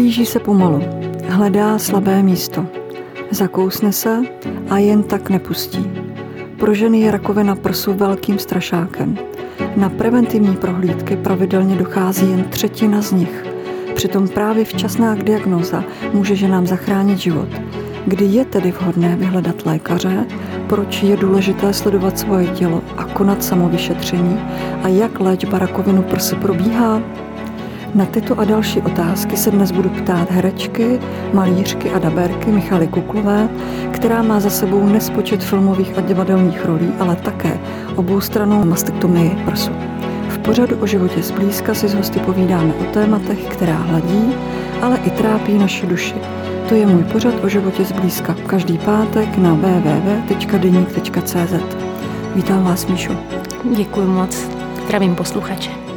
Blíží se pomalu, hledá slabé místo. Zakousne se a jen tak nepustí. Pro ženy je rakovina prsu velkým strašákem. Na preventivní prohlídky pravidelně dochází jen třetina z nich. Přitom právě včasná diagnoza může ženám zachránit život. Kdy je tedy vhodné vyhledat lékaře, proč je důležité sledovat svoje tělo a konat samovyšetření a jak léčba rakovinu prsu probíhá? Na tyto a další otázky se dnes budu ptát herečky, malířky a daberky Michaly Kuklové, která má za sebou nespočet filmových a divadelních rolí, ale také oboustranou mastektomii prsu. V pořadu o životě zblízka si s hosty povídáme o tématech, která hladí, ale i trápí naši duši. To je můj pořad o životě zblízka. Každý pátek na www.deník.cz. Vítám vás, Míšo. Děkuji moc. Zdravím posluchače.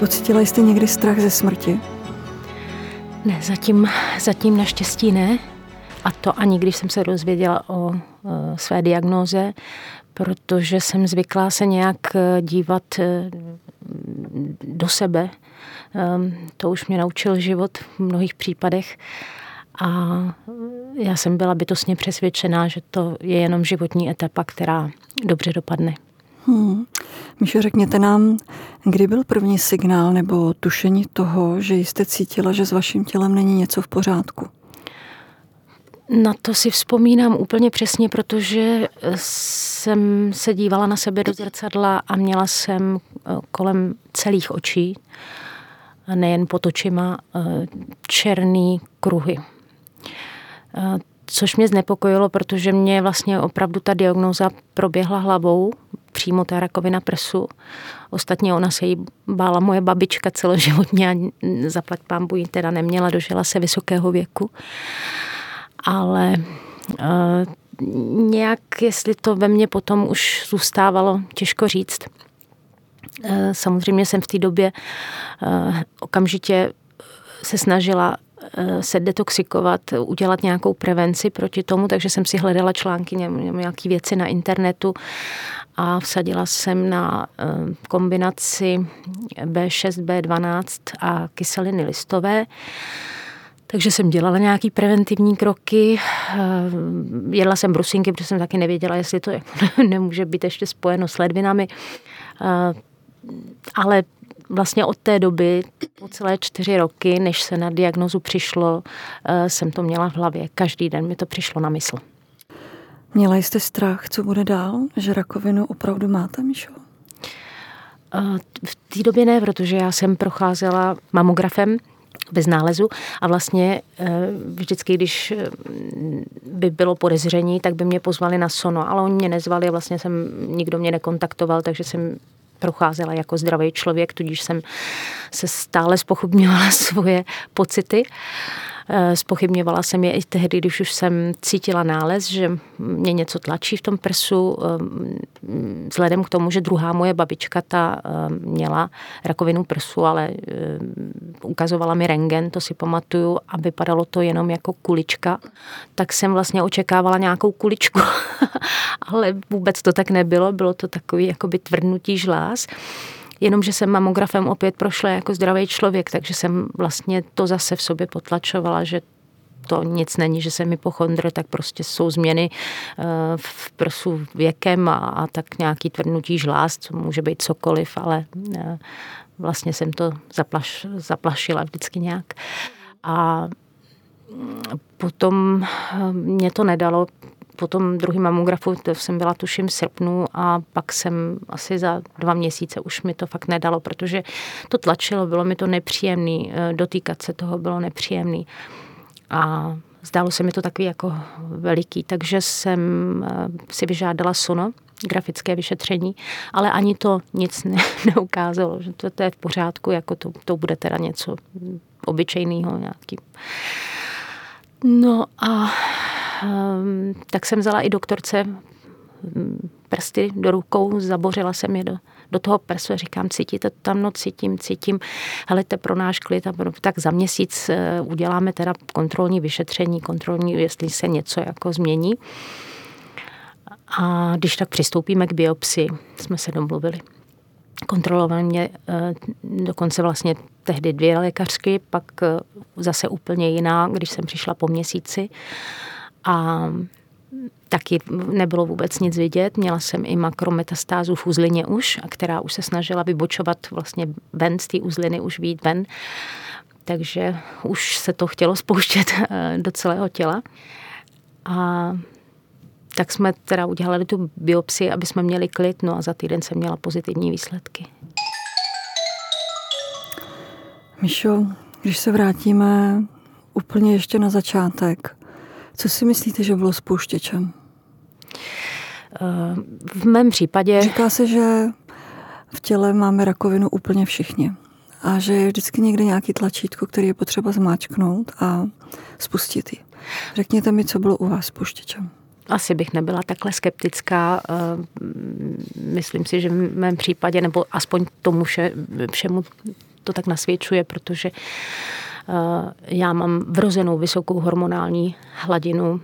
Pocítila jste někdy strach ze smrti? Ne, zatím, zatím naštěstí ne. A to ani když jsem se dozvěděla o uh, své diagnóze, protože jsem zvyklá se nějak e, dívat uh, do sebe. Um, to už mě naučil život v mnohých případech. A já jsem byla bytostně přesvědčená, že to je jenom životní etapa, která dobře dopadne. Hmm. Míšo, řekněte nám, kdy byl první signál nebo tušení toho, že jste cítila, že s vaším tělem není něco v pořádku? Na to si vzpomínám úplně přesně, protože jsem se dívala na sebe do zrcadla a měla jsem eh, kolem celých očí, nejen pod očima, eh, černý kruhy. Eh, což mě znepokojilo, protože mě vlastně opravdu ta diagnóza proběhla hlavou, přímo ta rakovina prsu. Ostatně ona se jí bála moje babička celoživotně a zaplať pámbu ji teda neměla, dožila se vysokého věku. Ale uh, nějak, jestli to ve mně potom už zůstávalo, těžko říct. Uh, samozřejmě jsem v té době uh, okamžitě se snažila se detoxikovat, udělat nějakou prevenci proti tomu, takže jsem si hledala články, nějaké věci na internetu a vsadila jsem na eh, kombinaci B6, B12 a kyseliny listové. Takže jsem dělala nějaký preventivní kroky. Eh, jedla jsem brusinky, protože jsem taky nevěděla, jestli to nemůže být ještě spojeno s ledvinami. Ale vlastně od té doby, po celé čtyři roky, než se na diagnozu přišlo, eh, jsem to měla v hlavě. Každý den mi to přišlo na mysl. Měla jste strach, co bude dál? Že rakovinu opravdu máte, Mišo? Eh, v té době ne, protože já jsem procházela mamografem bez nálezu a vlastně eh, vždycky, když by bylo podezření, tak by mě pozvali na sono, ale oni mě nezvali, vlastně jsem, nikdo mě nekontaktoval, takže jsem procházela jako zdravý člověk, tudíž jsem se stále spochybňovala svoje pocity. Spochybňovala jsem je i tehdy, když už jsem cítila nález, že mě něco tlačí v tom prsu. Vzhledem k tomu, že druhá moje babička ta měla rakovinu prsu, ale ukazovala mi rengen, to si pamatuju, a vypadalo to jenom jako kulička, tak jsem vlastně očekávala nějakou kuličku. ale vůbec to tak nebylo, bylo to takový jakoby tvrdnutí žláz. Jenomže jsem mamografem opět prošla jako zdravý člověk, takže jsem vlastně to zase v sobě potlačovala, že to nic není, že se mi pochondr, tak prostě jsou změny eh, v prsu věkem a, a tak nějaký tvrdnutí žláz, co může být cokoliv, ale eh, vlastně jsem to zaplaš, zaplašila vždycky nějak. A potom eh, mě to nedalo po tom druhém mamografu to jsem byla tuším v srpnu a pak jsem asi za dva měsíce už mi to fakt nedalo, protože to tlačilo, bylo mi to nepříjemný, eh, dotýkat se toho bylo nepříjemný. A zdálo se mi to takový jako veliký, takže jsem eh, si vyžádala sono, grafické vyšetření, ale ani to nic ne, neukázalo, že to, to je v pořádku, jako to, to bude teda něco obyčejného nějaký. No a tak jsem vzala i doktorce hm, prsty do rukou, zabořila jsem je do, do toho prsu a říkám, cítíte to tam, no cítím, cítím, helejte pro náš klid, a tak za měsíc eh, uděláme teda kontrolní vyšetření, kontrolní, jestli se něco jako změní. A když tak přistoupíme k biopsi, jsme se domluvili. Kontrolovali mě dokonce vlastně tehdy dvě lékařky, pak zase úplně jiná, když jsem přišla po měsíci. A taky nebylo vůbec nic vidět. Měla jsem i makrometastázu v uzlině už, která už se snažila vybočovat vlastně ven z té uzliny, už být ven. Takže už se to chtělo spouštět eh, do celého těla. A tak jsme teda udělali tu biopsi, aby jsme měli klid, no a za týden jsem měla pozitivní výsledky. Mišo, když se vrátíme úplně ještě na začátek, co si myslíte, že bylo spouštěčem? V mém případě... Říká se, že v těle máme rakovinu úplně všichni. A že je vždycky někde nějaký tlačítko, který je potřeba zmáčknout a spustit ji. Řekněte mi, co bylo u vás spuštěčem. Asi bych nebyla takhle skeptická. Eh, myslím si, že v mém případě, nebo aspoň tomu vše, všemu to tak nasvědčuje, protože eh, já mám vrozenou vysokou hormonální hladinu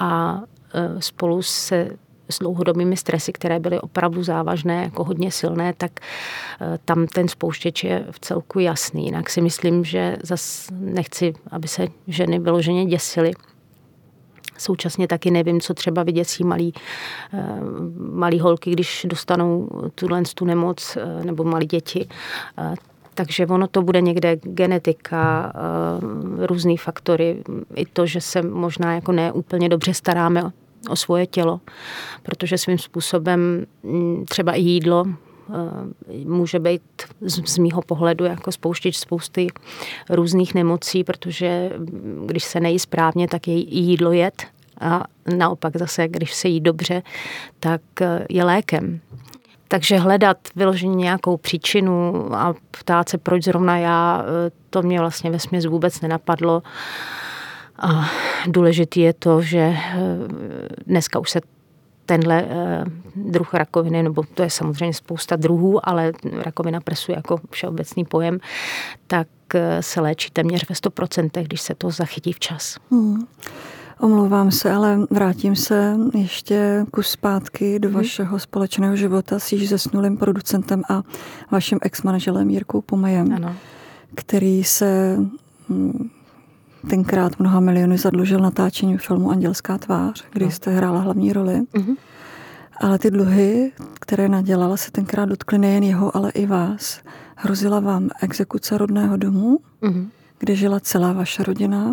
a Eh, spolu se s dlouhodobými stresy, které byly opravdu závažné, jako hodně silné, tak eh, tam ten spouštěč je v celku jasný. Jinak si myslím, že zas nechci, aby se ženy vyloženě děsily. Současně taky nevím, co třeba vyděsí malí, eh, malí holky, když dostanou tuhle tu nemoc, nebo malí děti. Takže ono to bude někde genetika, různý faktory, i to, že se možná jako neúplně dobře staráme o svoje tělo, protože svým způsobem mm, třeba i jídlo eh, může být z, mýho pohledu jako spouštěč spousty různých nemocí, protože mm, když se nejí správně, tak je jídlo jet a naopak zase, když se jí dobře, tak eh, je lékem. Takže hledat vyloženě nějakou příčinu a ptát se, proč zrovna já, eh, to mě vlastně ve směs vůbec nenapadlo. A důležitý je to, že eh, dneska už se tenhle eh, druh rakoviny, nebo to je samozřejmě spousta druhů, ale rakovina prsu jako všeobecný pojem, tak se léčí téměř ve 100%, když se to zachytí včas. Hmm. Omlouvám se, ale vrátím se ještě kus zpátky do hmm. vašeho společného života s již zesnulým producentem a vaším ex-manželem Jirkou Pomajem, ano. který se hm, tenkrát mnoha miliony zadlužil natáčení filmu Andělská tvář, kdy no. jste hrála hlavní roli. Mm-hmm. Ale ty dluhy, které nadělala, se tenkrát dotkly nejen jeho, ale i vás. Hrozila vám exekuce rodného domu, mm-hmm. kde žila celá vaše rodina.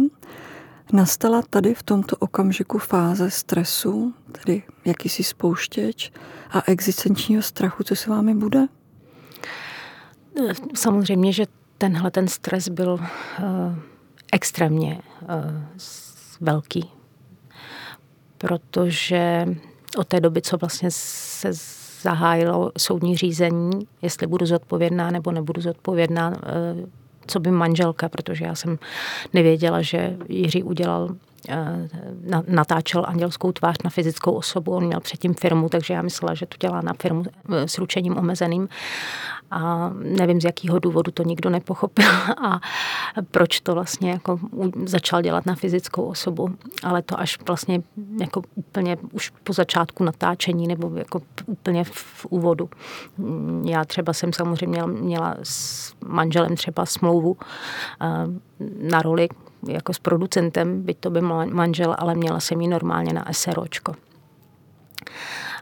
Nastala tady v tomto okamžiku fáze stresu, tedy jakýsi spouštěč a existenčního strachu, co se vámi bude? Samozřejmě, že tenhle ten stres byl uh extrémně uh, velký, protože od té doby, co vlastně se zahájilo soudní řízení, jestli budu zodpovědná nebo nebudu zodpovědná, uh, co by manželka, protože já jsem nevěděla, že Jiří udělal natáčel andělskou tvář na fyzickou osobu. On měl předtím firmu, takže já myslela, že to dělá na firmu eh, s ručením omezeným. A nevím, z jakého důvodu to nikdo nepochopil a proč to vlastně jako začal dělat na fyzickou osobu. Ale to až vlastně jako úplně už po začátku natáčení nebo jako úplně v úvodu. Já třeba jsem samozřejmě měla, měla s manželem třeba smlouvu eh, na roli, jako s producentem, byť to by manžel, ale měla jsem ji normálně na SROčko.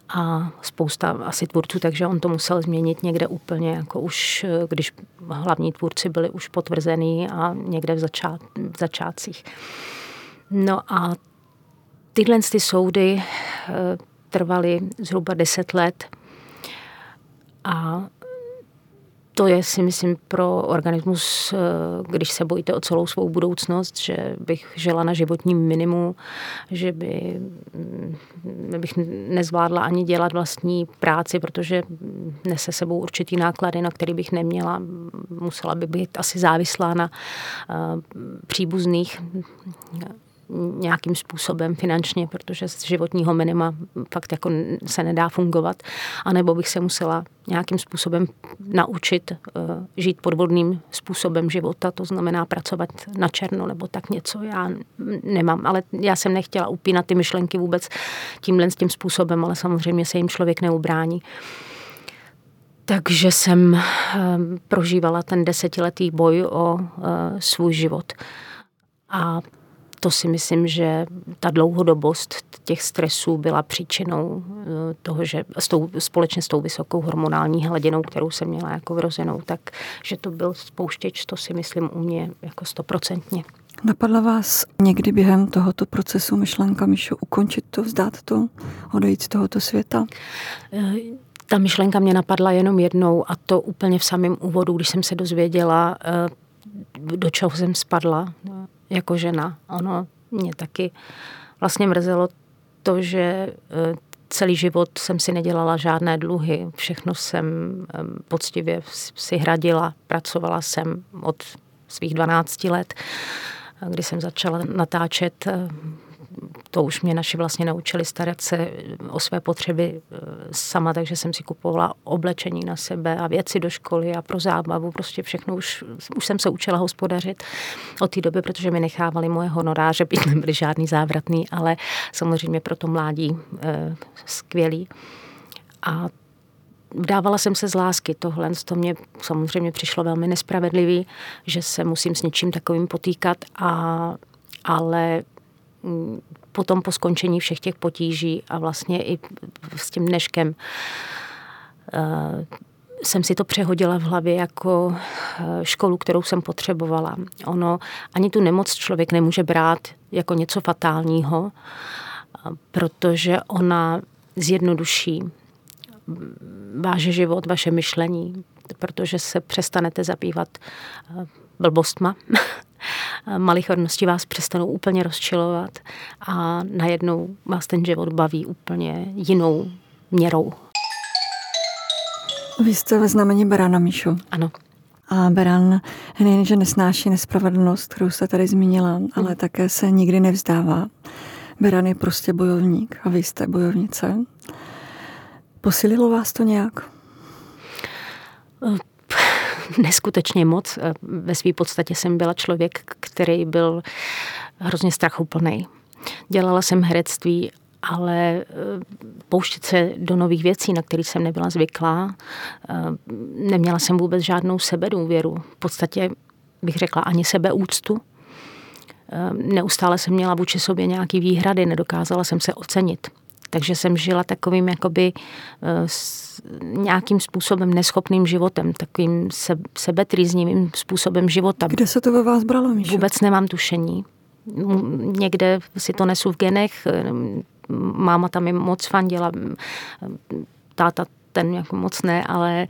A spousta asi tvůrců, takže on to musel změnit někde úplně, jako už, když hlavní tvůrci byli už potvrzený a někde v, začát, v začátcích. No a tyhle ty soudy eh, trvaly zhruba 10 let a to je si myslím pro organismus, eh, když se bojíte o celou svou budoucnost, že bych žila na životním minimu, že by, mm, bych nezvládla ani dělat vlastní práci, protože nese sebou určitý náklady, na který bych neměla. Musela by být asi závislá na eh, příbuzných nějakým způsobem finančně, protože z životního minima fakt jako se nedá fungovat, anebo bych se musela nějakým způsobem naučit uh, žít podvodným způsobem života, to znamená pracovat na černo nebo tak něco. Já nemám, ale já jsem nechtěla upínat ty myšlenky vůbec tímhle s tím způsobem, ale samozřejmě se jim člověk neubrání. Takže jsem prožívala ten desetiletý boj o svůj život. A to si myslím, že ta dlouhodobost těch stresů byla příčinou eh, toho, že s tou, společně s tou vysokou hormonální hladinou, kterou jsem měla jako vrozenou, tak že to byl spouštěč, to si myslím u mě jako stoprocentně. Napadla vás někdy během tohoto procesu myšlenka, Mišo, ukončit to, vzdát to, odejít z tohoto světa? Eh, ta myšlenka mě napadla jenom jednou a to úplně v samém úvodu, když jsem se dozvěděla, eh, do čeho jsem spadla jako žena. Ono mě taky vlastně mrzelo to, že e, celý život jsem si nedělala žádné dluhy. Všechno jsem poctivě si hradila. Pracovala jsem od svých 12 let, kdy jsem začala natáčet e, to už mě naši vlastně naučili starat se o své potřeby eh, sama, takže jsem si kupovala oblečení na sebe a věci do školy a pro zábavu, prostě všechno už, už jsem se učila hospodařit od té doby, protože mi nechávali moje honoráře, byť nebyly žádný závratný, ale samozřejmě pro to mládí eh, skvělý. A Vdávala jsem se z lásky, tohle to mě samozřejmě přišlo velmi nespravedlivý, že se musím s něčím takovým potýkat, a, ale potom po skončení všech těch potíží a vlastně i s tím dneškem eh, jsem si to přehodila v hlavě jako eh, školu, kterou jsem potřebovala. Ono, ani tu nemoc člověk nemůže brát jako něco fatálního, protože ona zjednoduší váš život, vaše myšlení, protože se přestanete zabývat eh, blbostma malichornosti vás přestanou úplně rozčilovat a najednou vás ten život baví úplně jinou měrou. Vy jste ve znamení Berana, Míšu. Ano. A Beran nejenže nesnáší nespravedlnost, kterou jste tady zmínila, ale mm. také se nikdy nevzdává. Beran je prostě bojovník a vy jste bojovnice. Posililo vás to nějak? Neskutečně moc. Eh, ve své podstatě jsem byla člověk, který byl hrozně strachuplný. Dělala jsem herectví, ale eh, pouštět se do nových věcí, na které jsem nebyla zvyklá, eh, neměla jsem vůbec žádnou sebedůvěru. V podstatě bych řekla ani sebeúctu. Neustále jsem měla vůči sobě nějaký výhrady, nedokázala jsem se ocenit. Takže jsem žila takovým jakoby eh, nějakým způsobem neschopným životem, takovým se, sebetrýznivým způsobem života. Kde se to ve vás bralo, Míša? Vůbec nemám tušení. Někde si to nesu v genech, máma tam mi moc fandila, táta ten jako moc ne, ale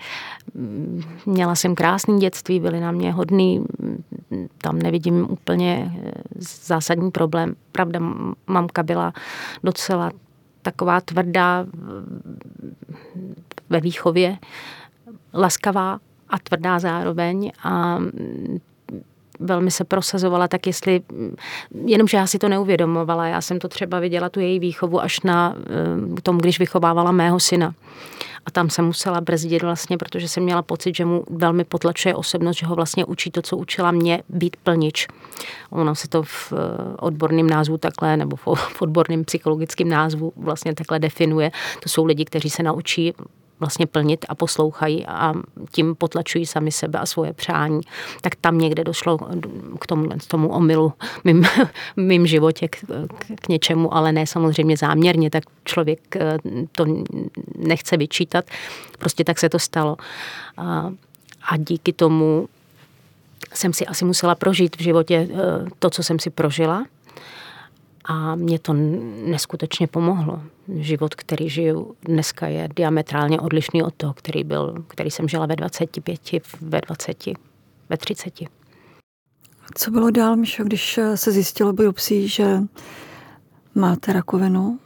měla jsem krásný dětství, byly na mě hodný, tam nevidím úplně zásadní problém. Pravda, mamka byla docela taková tvrdá ve výchově, laskavá a tvrdá zároveň a velmi se prosazovala, tak jestli, jenomže já si to neuvědomovala, já jsem to třeba viděla, tu její výchovu až na eh, tom, když vychovávala mého syna. A tam jsem musela brzdit vlastně, protože jsem měla pocit, že mu velmi potlačuje osobnost, že ho vlastně učí to, co učila mě, být plnič. Ono se to v eh, odborném názvu takhle, nebo v odborném psychologickém názvu vlastně takhle definuje. To jsou lidi, kteří se naučí vlastně plnit a poslouchají a tím potlačují sami sebe a svoje přání. Tak tam někde došlo k tomu, k tomu omylu mým, mým životě k, k něčemu, ale ne samozřejmě záměrně, tak člověk eh, to nechce vyčítat. Prostě tak se to stalo. A, a díky tomu jsem si asi musela prožít v životě eh, to, co jsem si prožila a mě to neskutečně pomohlo. Život, který žiju dneska, je diametrálně odlišný od toho, který, byl, který jsem žila ve 25, ve 20, ve 30. Co bylo dál, Mišo, když se zjistilo biopsí, že máte rakovinu?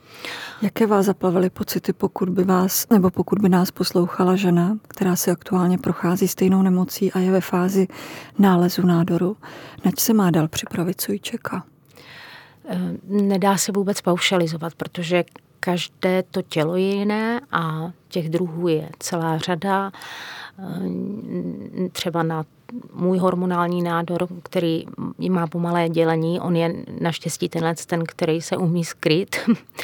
Jaké vás zaplavily pocity, pokud by vás, nebo pokud by nás poslouchala žena, která si aktuálně prochází stejnou nemocí a je ve fázi nálezu nádoru? Nač se má dál připravit, co ji čeká? Nedá se vůbec paušalizovat, protože každé to tělo je jiné a těch druhů je celá řada. Třeba na můj hormonální nádor, který má pomalé dělení, on je naštěstí tenhle ten, který se umí skryt,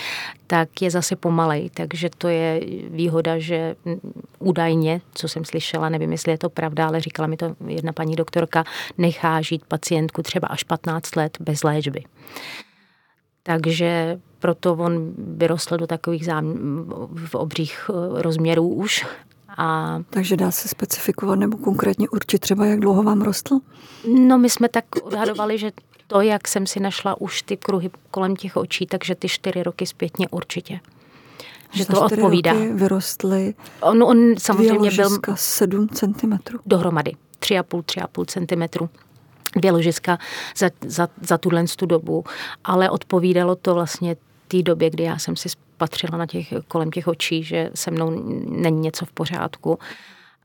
tak je zase pomalej. Takže to je výhoda, že údajně, co jsem slyšela, nevím, jestli je to pravda, ale říkala mi to jedna paní doktorka, nechá žít pacientku třeba až 15 let bez léčby. Takže proto on vyrostl do takových zám, v obřích eh, rozměrů už a... Takže dá se specifikovat nebo konkrétně určit třeba, jak dlouho vám rostl? No my jsme tak odhadovali, že to, jak jsem si našla už ty kruhy kolem těch očí, takže ty čtyři roky zpětně určitě. Že to odpovídá. Roky vyrostly on, on samozřejmě byl 7 cm. Dohromady. 3,5, 3,5 cm dvě ložiska za, za, za tuhle dobu, ale odpovídalo to vlastně té době, kdy já jsem si patřila na těch, kolem těch očí, že se mnou není něco v pořádku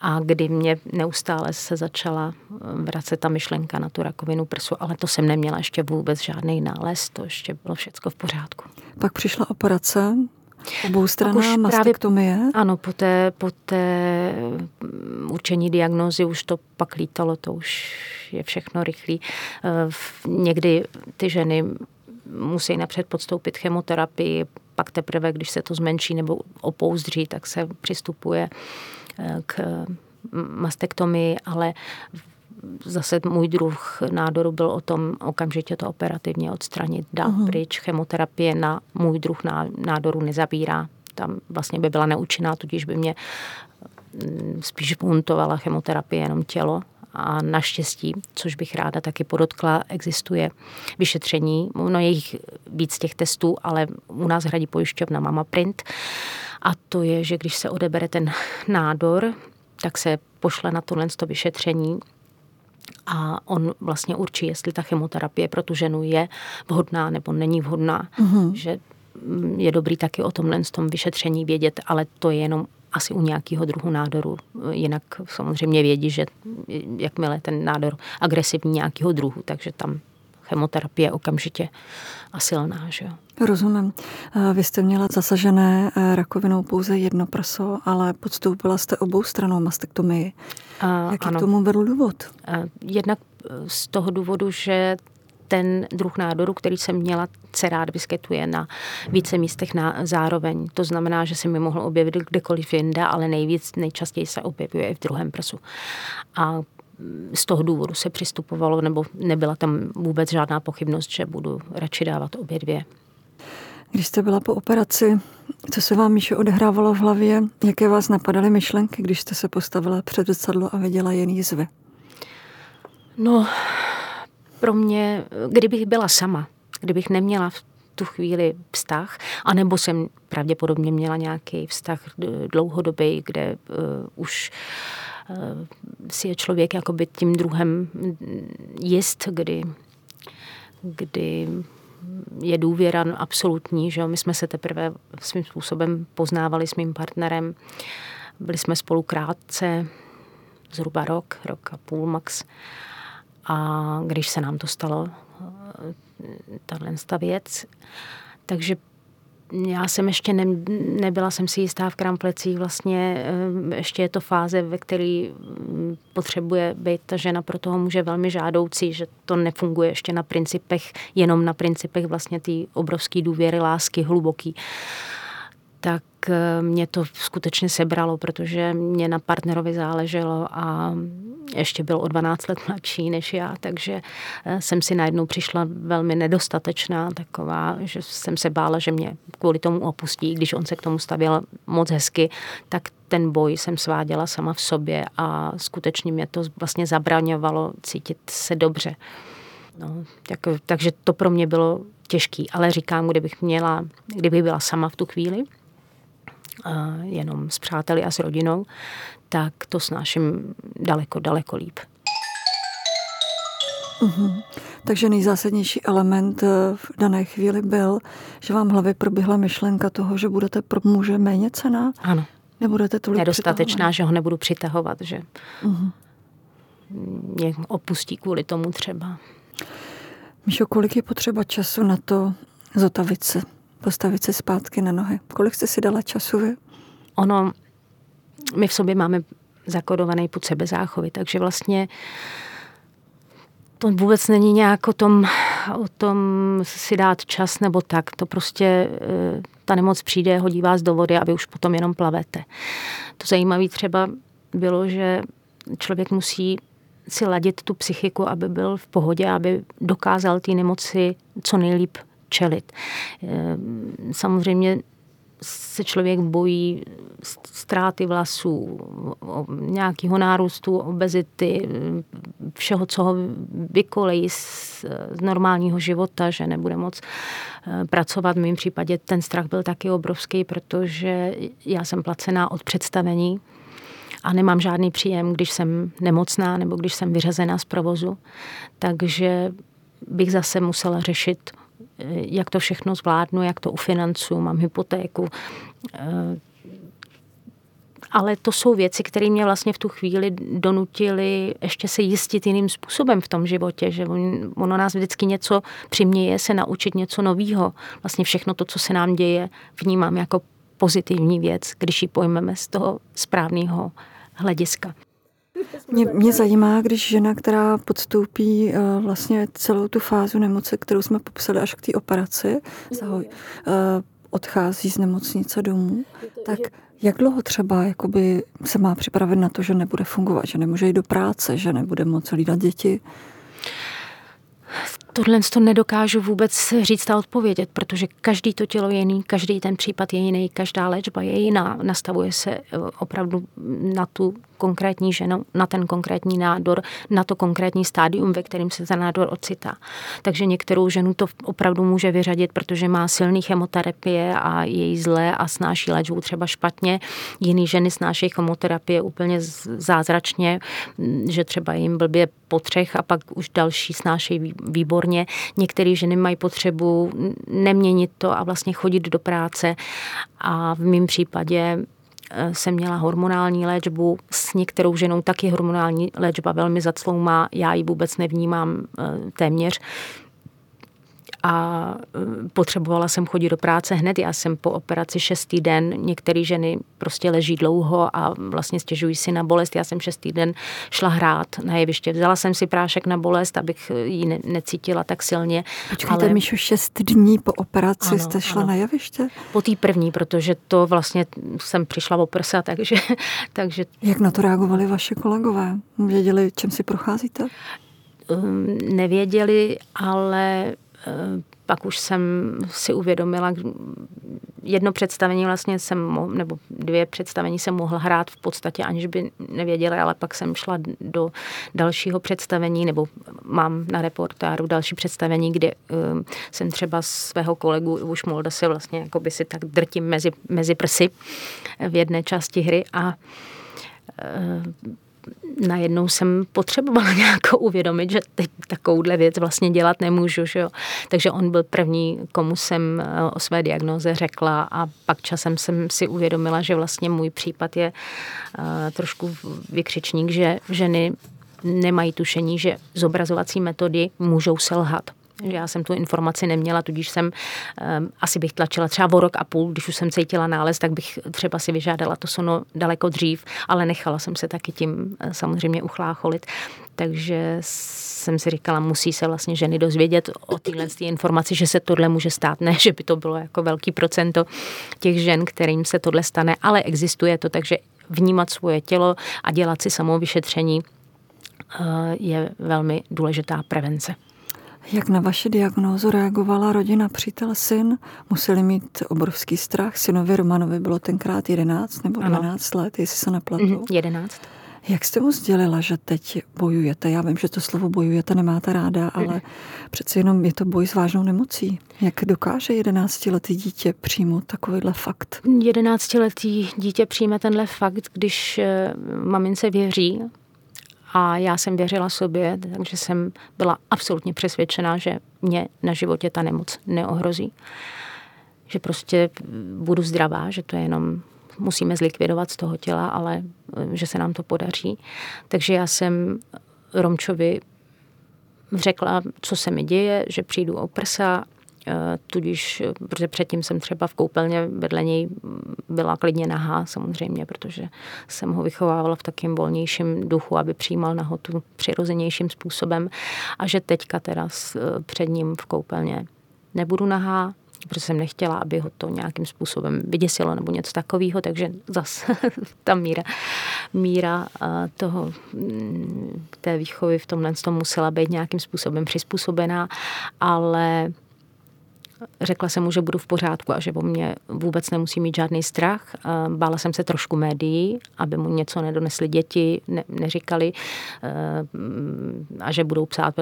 a kdy mě neustále se začala eh, vracet ta myšlenka na tu rakovinu prsu, ale to jsem neměla ještě vůbec žádný nález, to ještě bylo všechno v pořádku. Pak přišla operace, Obou strana mastektomie? Právě, ano, po té, po té určení diagnózy už to pak lítalo, to už je všechno rychlý. Eh, někdy ty ženy musí napřed podstoupit chemoterapii, pak teprve, když se to zmenší nebo opouzdří, tak se přistupuje eh, k mastektomii, ale zase můj druh nádoru byl o tom okamžitě to operativně odstranit, dát uh-huh. pryč. Chemoterapie na můj druh nádoru nezabírá. Tam vlastně by byla neúčinná, tudíž by mě spíš puntovala chemoterapie jenom tělo a naštěstí, což bych ráda taky podotkla, existuje vyšetření. No je jich víc těch testů, ale u nás hradí pojišťovna Mama Print. A to je, že když se odebere ten nádor, tak se pošle na tohle to vyšetření a on vlastně určí, jestli ta chemoterapie pro tu ženu je vhodná nebo není vhodná. Mm-hmm. Že je dobrý taky o tomhle tom vyšetření vědět, ale to je jenom asi u nějakého druhu nádoru. Jinak samozřejmě vědí, že jakmile ten nádor agresivní nějakého druhu, takže tam chemoterapie okamžitě a silná. Že jo. Rozumím. Vy jste měla zasažené eh, rakovinou pouze jedno prso, ale podstoupila jste obou stranou mastektomii. Jaký ano. k tomu vedl důvod? Jednak eh, z toho důvodu, že ten druh nádoru, který jsem měla, se rád vyskytuje na více místech na zároveň. To znamená, že se mi mohl objevit kdekoliv jinde, ale nejvíc, nejčastěji se objevuje i v druhém prsu. A z toho důvodu se přistupovalo, nebo nebyla tam vůbec žádná pochybnost, že budu radši dávat obě dvě. Když jste byla po operaci, co se vám, Míšo, odehrávalo v hlavě? Jaké vás napadaly myšlenky, když jste se postavila před zrcadlo a viděla jen jízvy? No, pro mě, kdybych byla sama, kdybych neměla v tu chvíli vztah, anebo jsem pravděpodobně měla nějaký vztah dlouhodobý, kde uh, už uh, si je člověk jakoby tím druhem jist, kdy, kdy je důvěra absolutní, že my jsme se teprve svým způsobem poznávali s mým partnerem, byli jsme spolu krátce, zhruba rok, rok a půl max. A když se nám to stalo, tahle věc, takže já jsem ještě ne, nebyla jsem si jistá v kramplecích, vlastně eh, ještě je to fáze, ve které mm, potřebuje být ta žena pro toho muže velmi žádoucí, že to nefunguje ještě na principech, jenom na principech vlastně té obrovské důvěry, lásky, hluboký tak eh, mě to skutečně sebralo, protože mě na partnerovi záleželo a ještě byl o 12 let mladší než já, takže eh, jsem si najednou přišla velmi nedostatečná, taková, že jsem se bála, že mě kvůli tomu opustí, když on se k tomu stavěl moc hezky, tak ten boj jsem sváděla sama v sobě a skutečně mě to vlastně zabraňovalo cítit se dobře. No, tak, takže to pro mě bylo těžký, ale říkám, kdybych měla, kdybych byla sama v tu chvíli, jenom s přáteli a s rodinou, tak to snáším daleko, daleko líp. Uhum. Takže nejzásadnější element eh, v dané chvíli byl, že vám v hlavě proběhla myšlenka toho, že budete pro muže méně cená? Ano. Nebudete tolik Nedostatečná, že ho nebudu přitahovat, že uhum. mě opustí kvůli tomu třeba. Míšo, kolik je potřeba času na to zotavit se? Postavit se zpátky na nohy. Kolik jste si dala času vy? Ono, my v sobě máme zakodovaný put sebezáchovy. Takže vlastně to vůbec není nějak o tom, o tom si dát čas nebo tak. To prostě eh, ta nemoc přijde, hodí vás do vody a vy už potom jenom plavete. To zajímavé třeba bylo, že člověk musí si ladit tu psychiku, aby byl v pohodě, aby dokázal té nemoci co nejlíp čelit. Eh, samozřejmě se člověk bojí ztráty vlasů, nějakého nárůstu, obezity, všeho, co ho vykolejí z, z normálního života, že nebude moc eh, pracovat. V mém případě ten strach byl taky obrovský, protože já jsem placená od představení a nemám žádný příjem, když jsem nemocná nebo když jsem vyřazená z provozu. Takže bych zase musela řešit jak to všechno zvládnu, jak to ufinancuju, mám hypotéku. Eh, ale to jsou věci, které mě vlastně v tu chvíli donutily ještě se jistit jiným způsobem v tom životě, že ono nás vždycky něco přiměje se naučit něco nového. Vlastně všechno to, co se nám děje, vnímám jako pozitivní věc, když ji pojmeme z toho správného hlediska. Mě, mě zajímá, když žena, která podstoupí uh, vlastně celou tu fázu nemoci, kterou jsme popsali až k té operaci, zahoj, uh, odchází z nemocnice domů, tak jak dlouho třeba jakoby se má připravit na to, že nebude fungovat, že nemůže jít do práce, že nebude moci hlídat děti? Tohle to nedokážu vůbec říct a odpovědět, protože každý to tělo je jiný, každý ten případ je jiný, každá léčba je jiná. Nastavuje se eh, opravdu na tu konkrétní ženu, na ten konkrétní nádor, na to konkrétní stádium, ve kterém se ten nádor ocitá. Takže některou ženu to opravdu může vyřadit, protože má silný chemoterapie a je jí zlé a snáší léčbu třeba špatně. Jiný ženy snáší chemoterapie úplně zázračně, že třeba jim blbě po třech a pak už další snášejí výborně. Některé ženy mají potřebu neměnit to a vlastně chodit do práce. A v mém případě eh, jsem měla hormonální léčbu, s některou ženou taky hormonální léčba velmi zacloumá, já ji vůbec nevnímám eh, téměř a e, potřebovala jsem chodit do práce hned. Já jsem po operaci šestý den, některé ženy prostě leží dlouho a vlastně stěžují si na bolest. Já jsem šestý den šla hrát na jeviště. Vzala jsem si prášek na bolest, abych ji ne- necítila tak silně. Počkejte, ale... Míšu, šest dní po operaci ano, jste šla ano. na jeviště? Po té první, protože to vlastně jsem přišla o prsa, takže, takže... Jak na to reagovali vaše kolegové? Věděli, čem si procházíte? Um, nevěděli, ale pak už jsem si uvědomila, jedno představení vlastně jsem, nebo dvě představení jsem mohla hrát v podstatě, aniž by nevěděla, ale pak jsem šla do dalšího představení, nebo mám na reportáru další představení, kde uh, jsem třeba svého kolegu už Molda se vlastně jako by si tak drtím mezi, mezi prsy v jedné části hry a uh, najednou jsem potřebovala nějak uvědomit, že teď takovouhle věc vlastně dělat nemůžu. Že jo? Takže on byl první, komu jsem eh, o své diagnoze řekla a pak časem jsem si uvědomila, že vlastně můj případ je uh, trošku vykřičník, že ženy nemají tušení, že zobrazovací metody můžou selhat já jsem tu informaci neměla, tudíž jsem um, asi bych tlačila třeba o rok a půl, když už jsem cítila nález, tak bych třeba si vyžádala to sono daleko dřív, ale nechala jsem se taky tím uh, samozřejmě uchlácholit. Takže jsem si říkala, musí se vlastně ženy dozvědět o téhle informaci, že se tohle může stát. Ne, že by to bylo jako velký procento těch žen, kterým se tohle stane, ale existuje to, takže vnímat svoje tělo a dělat si samou vyšetření uh, je velmi důležitá prevence. Jak na vaši diagnózu reagovala rodina, přítel, syn? Museli mít obrovský strach. Synovi Romanovi bylo tenkrát 11 nebo 12 ano. let, jestli se nepletu. Mm, 11. Jak jste mu sdělila, že teď bojujete? Já vím, že to slovo bojujete nemáte ráda, ale mm. přeci jenom je to boj s vážnou nemocí. Jak dokáže 11-letý dítě přijmout takovýhle fakt? 11-letý dítě přijme tenhle fakt, když eh, mamince věří a já jsem věřila sobě, takže jsem byla absolutně přesvědčená, že mě na životě ta nemoc neohrozí. Že prostě budu zdravá, že to je jenom musíme zlikvidovat z toho těla, ale eh, že se nám to podaří. Takže já jsem Romčovi řekla, co se mi děje, že přijdu o prsa, tudíž, protože předtím jsem třeba v koupelně vedle něj byla klidně nahá samozřejmě, protože jsem ho vychovávala v takém volnějším duchu, aby přijímal nahotu přirozenějším způsobem. A že teďka teda před ním v koupelně nebudu nahá, protože jsem nechtěla, aby ho to nějakým způsobem vyděsilo nebo něco takového, takže zase ta míra, míra toho, mm, té výchovy v tomhle tom musela být nějakým způsobem přizpůsobená, ale Řekla jsem mu, že budu v pořádku a že o mě vůbec nemusí mít žádný strach. Bála jsem se trošku médií, aby mu něco nedonesli děti, ne, neříkali eh, a že budou psát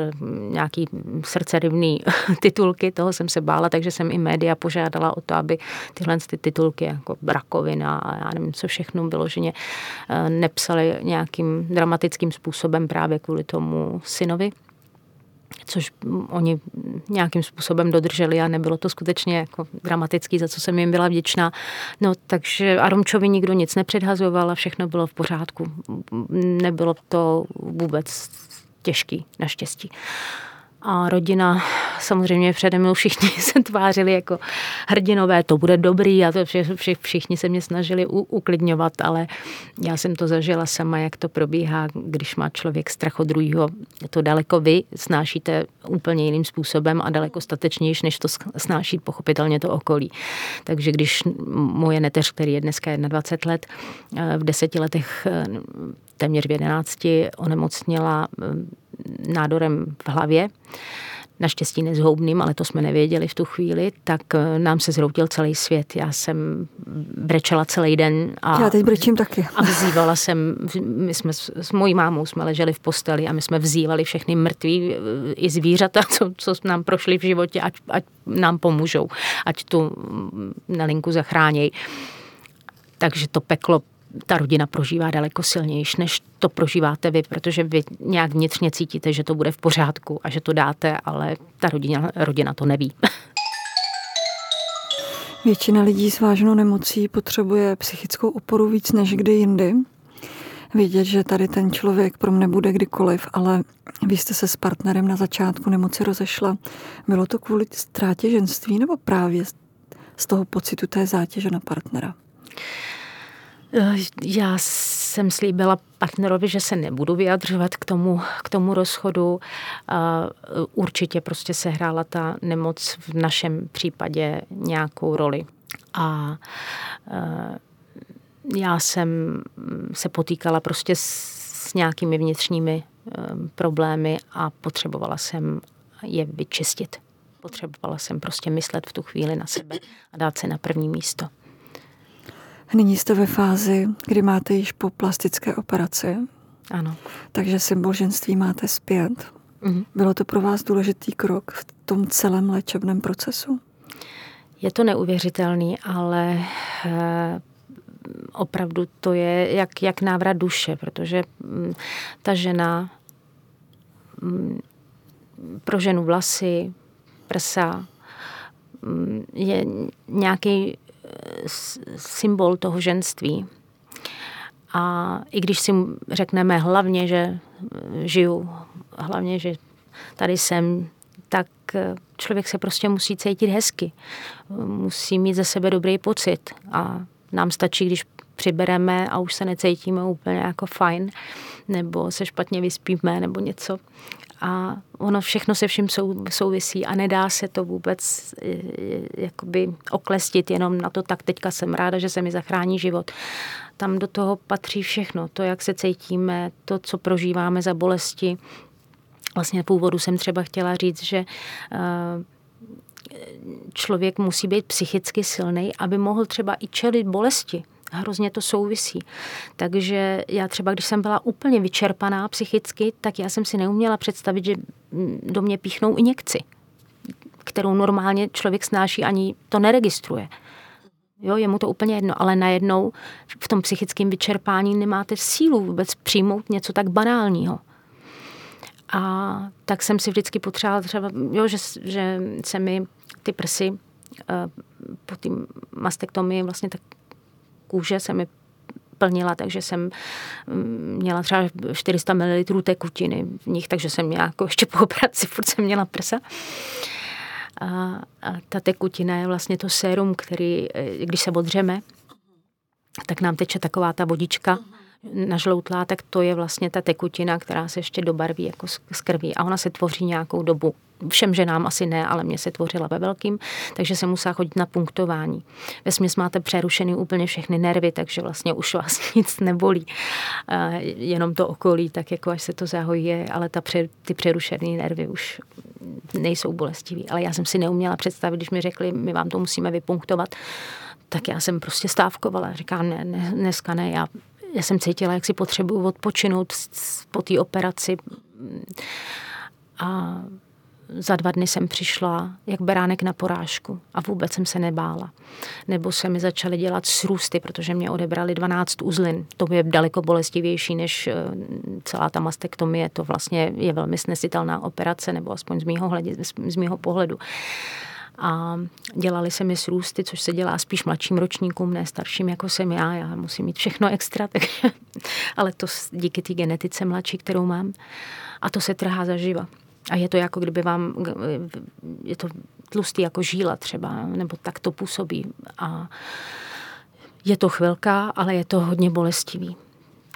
nějaký srdcerivný titulky. Toho jsem se bála, takže jsem i média požádala o to, aby tyhle ty titulky jako rakovina a já nevím, co všechno vyloženě eh, nepsali nějakým dramatickým způsobem právě kvůli tomu synovi což oni nějakým způsobem dodrželi a nebylo to skutečně jako dramatický, za co jsem jim byla vděčná. No takže Aromčovi nikdo nic nepředhazoval a všechno bylo v pořádku. Nebylo to vůbec těžký, naštěstí. A rodina, samozřejmě přede mnou všichni se tvářili jako hrdinové, to bude dobrý a to vše, vše, všichni se mě snažili u, uklidňovat, ale já jsem to zažila sama, jak to probíhá, když má člověk strach od druhého. To daleko vy snášíte úplně jiným způsobem a daleko statečnější, než to snáší pochopitelně to okolí. Takže když moje neteř, který je dneska 21 let, eh, v deseti letech eh, téměř v jedenácti onemocněla eh, nádorem v hlavě, naštěstí nezhoubným, ale to jsme nevěděli v tu chvíli, tak eh, nám se zhroutil celý svět. Já jsem brečela celý den. A, Já teď brečím taky. A vzývala jsem, my jsme s mojí mámou jsme leželi v posteli a my jsme vzývali všechny mrtví eh, i zvířata, co, co nám prošli v životě, ať, ať nám pomůžou, ať tu mm, nelinku zachránějí. Takže to peklo ta rodina prožívá daleko silnější, než to prožíváte vy, protože vy nějak vnitřně cítíte, že to bude v pořádku a že to dáte, ale ta rodina, rodina to neví. Většina lidí s vážnou nemocí potřebuje psychickou oporu víc než kdy jindy. Vědět, že tady ten člověk pro mne bude kdykoliv, ale vy jste se s partnerem na začátku nemoci rozešla. Bylo to kvůli ztrátě ženství nebo právě z toho pocitu té zátěže na partnera? Eh, já jsem slíbila partnerovi, že se nebudu vyjadřovat k tomu, k tomu rozchodu. Eh, určitě prostě se hrála ta nemoc v našem případě nějakou roli. A eh, já jsem se potýkala prostě s nějakými vnitřními problémy a potřebovala jsem je vyčistit. Potřebovala jsem prostě myslet v tu chvíli na sebe a dát se na první místo. Nyní jste ve fázi, kdy máte již po plastické operaci. Ano. Takže symbol ženství máte zpět. Mm-hmm. Bylo to pro vás důležitý krok v tom celém léčebném procesu? Je to neuvěřitelný, ale e, opravdu to je jak, jak návrat duše, protože mm, ta žena m, mm, pro ženu vlasy, prsa, mm, je nějaký symbol toho ženství. A i když si řekneme hlavně, že žiju, hlavně, že tady jsem, tak člověk se prostě musí cítit hezky. Musí mít ze sebe dobrý pocit. A nám stačí, když přibereme a už se necítíme úplně jako fajn, nebo se špatně vyspíme, nebo něco a ono všechno se vším sou, souvisí a nedá se to vůbec jakoby oklestit jenom na to, tak teďka jsem ráda, že se mi zachrání život. Tam do toho patří všechno, to, jak se cítíme, to, co prožíváme za bolesti. Vlastně v úvodu jsem třeba chtěla říct, že eh, člověk musí být psychicky silný, aby mohl třeba i čelit bolesti hrozně to souvisí. Takže já třeba, když jsem byla úplně vyčerpaná psychicky, tak já jsem si neuměla představit, že do mě píchnou injekci, kterou normálně člověk snáší, ani to neregistruje. Jo, je mu to úplně jedno, ale najednou v tom psychickém vyčerpání nemáte sílu vůbec přijmout něco tak banálního. A tak jsem si vždycky potřebovala třeba, jo, že, že se mi ty prsy uh, po té mastektomii vlastně tak kůže se mi plnila, takže jsem mm, měla třeba 400 ml tekutiny v nich, takže jsem měla jako ještě po operaci, furt jsem měla prsa. A, ta tekutina je vlastně to sérum, který, eh, když se odřeme, tak nám teče taková ta vodička nažloutlá, tak to je vlastně ta tekutina, která se ještě dobarví jako z krví a ona se tvoří nějakou dobu. Všem ženám asi ne, ale mě se tvořila ve velkým, takže se musela chodit na punktování. Ve směs máte přerušený úplně všechny nervy, takže vlastně už vás nic nebolí. Jenom to okolí, tak jako až se to zahojí, ale ta, ty přerušené nervy už nejsou bolestivý. Ale já jsem si neuměla představit, když mi řekli, my vám to musíme vypunktovat, tak já jsem prostě stávkovala. Říkám, ne, ne dneska ne, já, já jsem cítila, jak si potřebuju odpočinout po té operaci. A za dva dny jsem přišla jak beránek na porážku a vůbec jsem se nebála. Nebo se mi začaly dělat srůsty, protože mě odebrali 12 uzlin. To je daleko bolestivější než eh, celá ta mastektomie. To vlastně je velmi snesitelná operace, nebo aspoň z mýho, hledě, z mýho pohledu a dělali se mi srůsty, což se dělá spíš mladším ročníkům, ne starším, jako jsem já. Já musím mít všechno extra, takže, ale to díky té genetice mladší, kterou mám. A to se trhá zaživa. A je to jako kdyby vám, je to tlustý jako žíla třeba, nebo tak to působí. A je to chvilka, ale je to hodně bolestivý.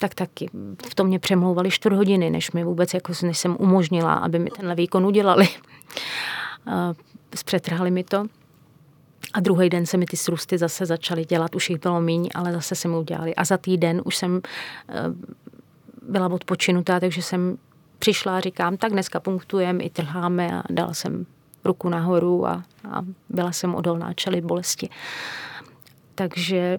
Tak taky. V tom mě přemlouvali čtvrt hodiny, než mi vůbec, jako než jsem umožnila, aby mi tenhle výkon udělali zpřetrhali mi to. A druhý den se mi ty srůsty zase začaly dělat, už jich bylo míň, ale zase se mi udělali. A za týden už jsem eh, byla odpočinutá, takže jsem přišla a říkám, tak dneska punktujeme i trháme a dala jsem ruku nahoru a, a byla jsem odolná čeli bolesti. Takže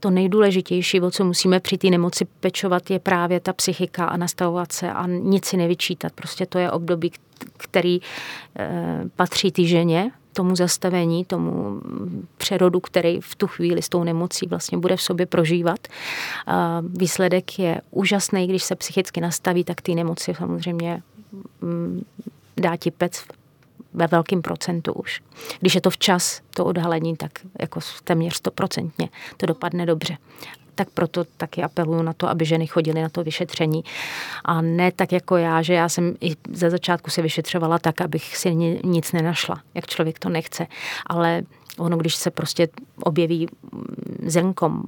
to nejdůležitější, o co musíme při té nemoci pečovat, je právě ta psychika a nastavovat se a nic si nevyčítat. Prostě to je období, který e, patří té ženě, tomu zastavení, tomu přerodu, který v tu chvíli s tou nemocí vlastně bude v sobě prožívat. Výsledek je úžasný, když se psychicky nastaví, tak ty nemoci samozřejmě mm, dá ti pec ve velkém procentu už. Když je to včas, to odhalení, tak jako téměř stoprocentně to dopadne dobře. Tak proto taky apeluju na to, aby ženy chodily na to vyšetření. A ne tak jako já, že já jsem i ze začátku se vyšetřovala tak, abych si nic nenašla, jak člověk to nechce. Ale ono, když se prostě objeví zrnkom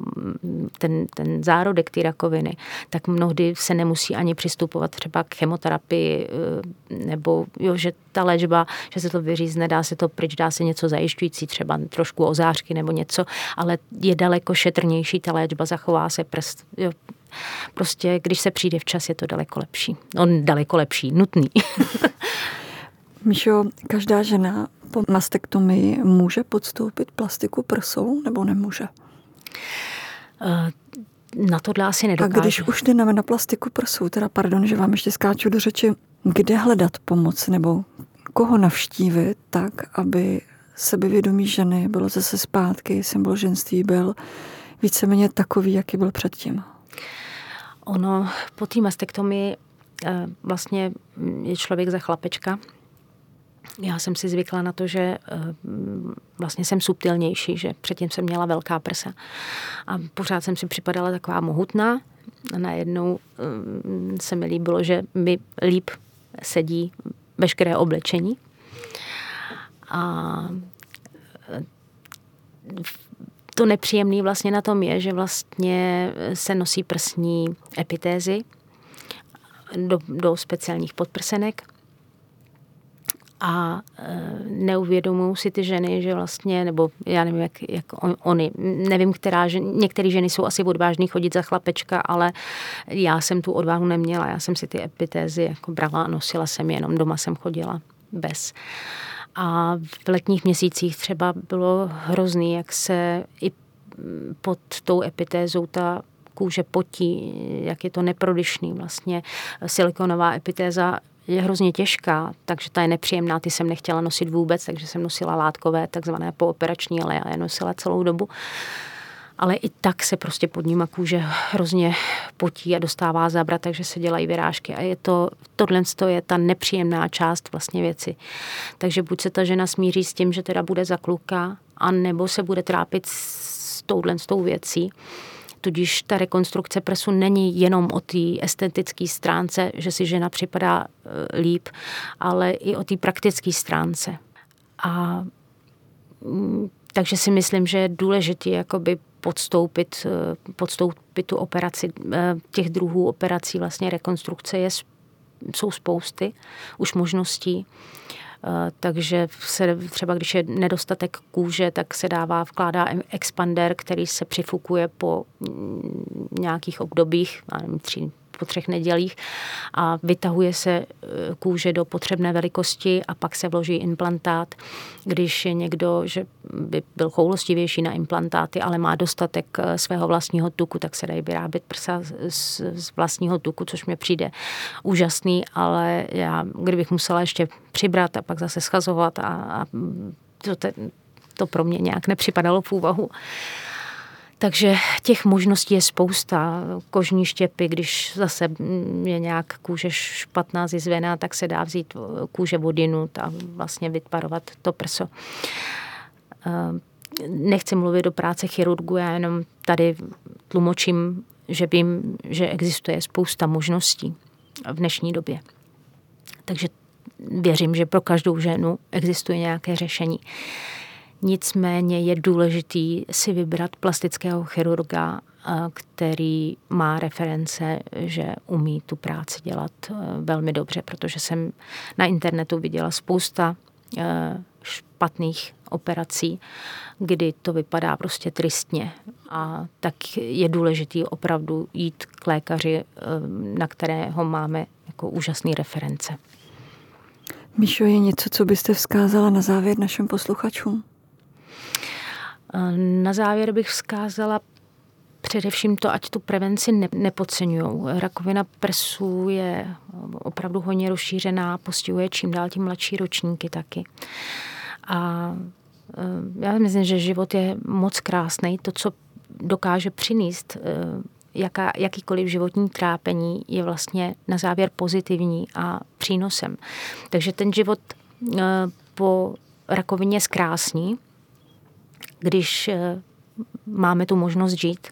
ten, ten zárodek té rakoviny, tak mnohdy se nemusí ani přistupovat třeba k chemoterapii, eh, nebo jo, že ta léčba, že se to vyřízne, dá se to pryč, dá se něco zajišťující, třeba trošku ozářky nebo něco, ale je daleko šetrnější ta léčba, zachová se prst. Jo. Prostě, když se přijde včas, je to daleko lepší. On daleko lepší, nutný. Míšo, každá žena po mastektomii může podstoupit plastiku prsou nebo nemůže? Uh, na to asi nedokáže. A když už jdeme na plastiku prsou, teda pardon, že vám ještě skáču do řeči, kde hledat pomoc nebo koho navštívit tak, aby sebevědomí ženy bylo zase zpátky, symbol ženství byl víceméně takový, jaký byl předtím? Ono po té mastektomii eh, vlastně je člověk za chlapečka, já jsem si zvykla na to, že eh, vlastně jsem subtilnější, že předtím jsem měla velká prsa. A pořád jsem si připadala taková mohutná. A najednou eh, se mi líbilo, že mi líp sedí veškeré oblečení. A to nepříjemné vlastně na tom je, že vlastně se nosí prsní epitézy do, do speciálních podprsenek a e, neuvědomují si ty ženy, že vlastně, nebo já nevím, jak, jak on, oni, nevím, která žen, některé ženy jsou asi odvážný chodit za chlapečka, ale já jsem tu odvahu neměla, já jsem si ty epitézy jako brala a nosila jsem jenom, doma jsem chodila bez. A v letních měsících třeba bylo hrozný, jak se i pod tou epitézou ta kůže potí, jak je to neprodyšný vlastně. Silikonová epitéza je hrozně těžká, takže ta je nepříjemná, ty jsem nechtěla nosit vůbec, takže jsem nosila látkové, takzvané pooperační, ale já je nosila celou dobu. Ale i tak se prostě pod nima kůže hrozně potí a dostává zabrat, takže se dělají vyrážky. A je to, tohle je ta nepříjemná část vlastně věci. Takže buď se ta žena smíří s tím, že teda bude za kluka, anebo se bude trápit s touhle s tou věcí. Tudíž ta rekonstrukce prsu není jenom o té estetické stránce, že si žena připadá e, líp, ale i o té praktické stránce. A mm, takže si myslím, že je důležité podstoupit, eh, podstoupit tu operaci. Eh, těch druhů operací vlastně rekonstrukce je, jsou spousty už možností. Eh, takže se třeba, když je nedostatek kůže, tak se dává, vkládá expander, který se přifukuje po mm, nějakých obdobích, nevím, tři, po třech nedělích a vytahuje se e, kůže do potřebné velikosti a pak se vloží implantát. Když je někdo, že by byl choulostivější na implantáty, ale má dostatek e, svého vlastního tuku, tak se dají vyrábět prsa z, z vlastního tuku, což mě přijde úžasný, ale já, kdybych musela ještě přibrat a pak zase schazovat a, a to, to pro mě nějak nepřipadalo v úvahu. Takže těch možností je spousta. Kožní štěpy, když zase je nějak kůže špatná, zizvená, tak se dá vzít kůže vodinu a vlastně vytvarovat to prso. Eh, nechci mluvit do práce chirurgu, já jenom tady tlumočím, že vím, že existuje spousta možností v dnešní době. Takže věřím, že pro každou ženu existuje nějaké řešení. Nicméně je důležitý si vybrat plastického chirurga, eh, který má reference, že umí tu práci dělat eh, velmi dobře, protože jsem na internetu viděla spousta eh, špatných operací, kdy to vypadá prostě tristně. A tak je důležitý opravdu jít k lékaři, na kterého máme jako úžasný reference. Míšo, je něco, co byste vzkázala na závěr našim posluchačům? Na závěr bych vzkázala především to, ať tu prevenci ne, nepodceňují. Rakovina prsu je opravdu hodně rozšířená, postihuje čím dál tím mladší ročníky taky. A eh, já myslím, že život je moc krásný. To, co dokáže přinést eh, jaká, jakýkoliv životní trápení, je vlastně na závěr pozitivní a přínosem. Takže ten život eh, po rakovině zkrásní, když eh, máme tu možnost žít.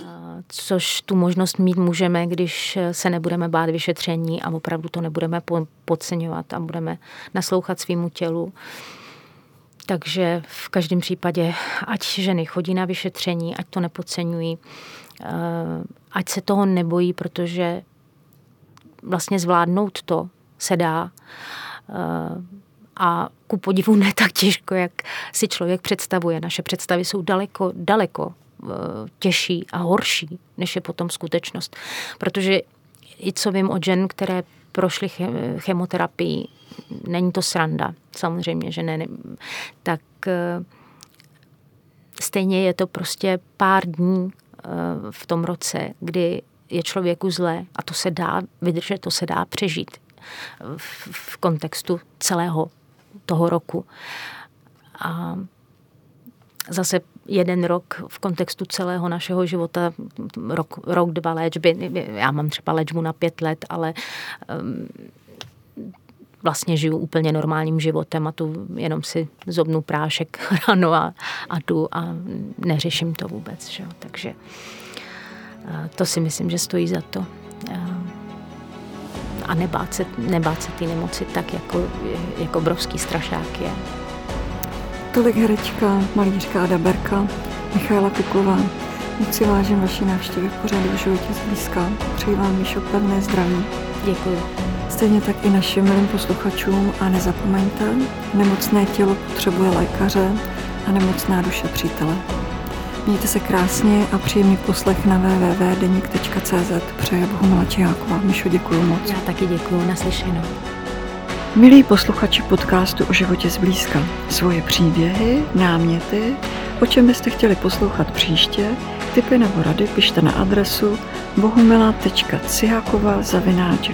Eh, což tu možnost mít můžeme, když eh, se nebudeme bát vyšetření a opravdu to nebudeme podceňovat a budeme naslouchat svýmu tělu. Takže v každém případě, ať ženy chodí na vyšetření, ať to nepodceňují, ať se toho nebojí, protože vlastně zvládnout to se dá a ku podivu ne tak těžko, jak si člověk představuje. Naše představy jsou daleko, daleko eh, těžší a horší, než je potom skutečnost. Protože i co vím od žen, které prošly chemoterapii, není to sranda, samozřejmě, že ne, tak eh, stejně je to prostě pár dní eh, v tom roce, kdy je člověku zlé a to se dá vydržet, to se dá přežít v kontextu celého toho roku. A zase jeden rok v kontextu celého našeho života, rok, rok dva léčby, já mám třeba léčbu na pět let, ale um, vlastně žiju úplně normálním životem a tu jenom si zobnu prášek ráno a, a tu a neřeším to vůbec. Že? Takže to si myslím, že stojí za to a nebát se, nebát se ty nemoci tak, jako, jako obrovský strašák je. Tolik herečka, malířka Ada Berka, Michaela Kuklová. Moc si vážím vaší návštěvy v pořadu v životě zblízka. Přeji vám, Míšo, pevné zdraví. Děkuji. Stejně tak i našim milým posluchačům a nezapomeňte, nemocné tělo potřebuje lékaře a nemocná duše přítele. Mějte se krásně a příjemný poslech na www.denik.cz. Přeje Bohumila Čiháková. Mišo, děkuji moc. Já taky děkuji. Naslyšenou. Milí posluchači podcastu o životě zblízka, svoje příběhy, náměty, o čem byste chtěli poslouchat příště, tipy nebo rady pište na adresu bohumila.cihakova zavináč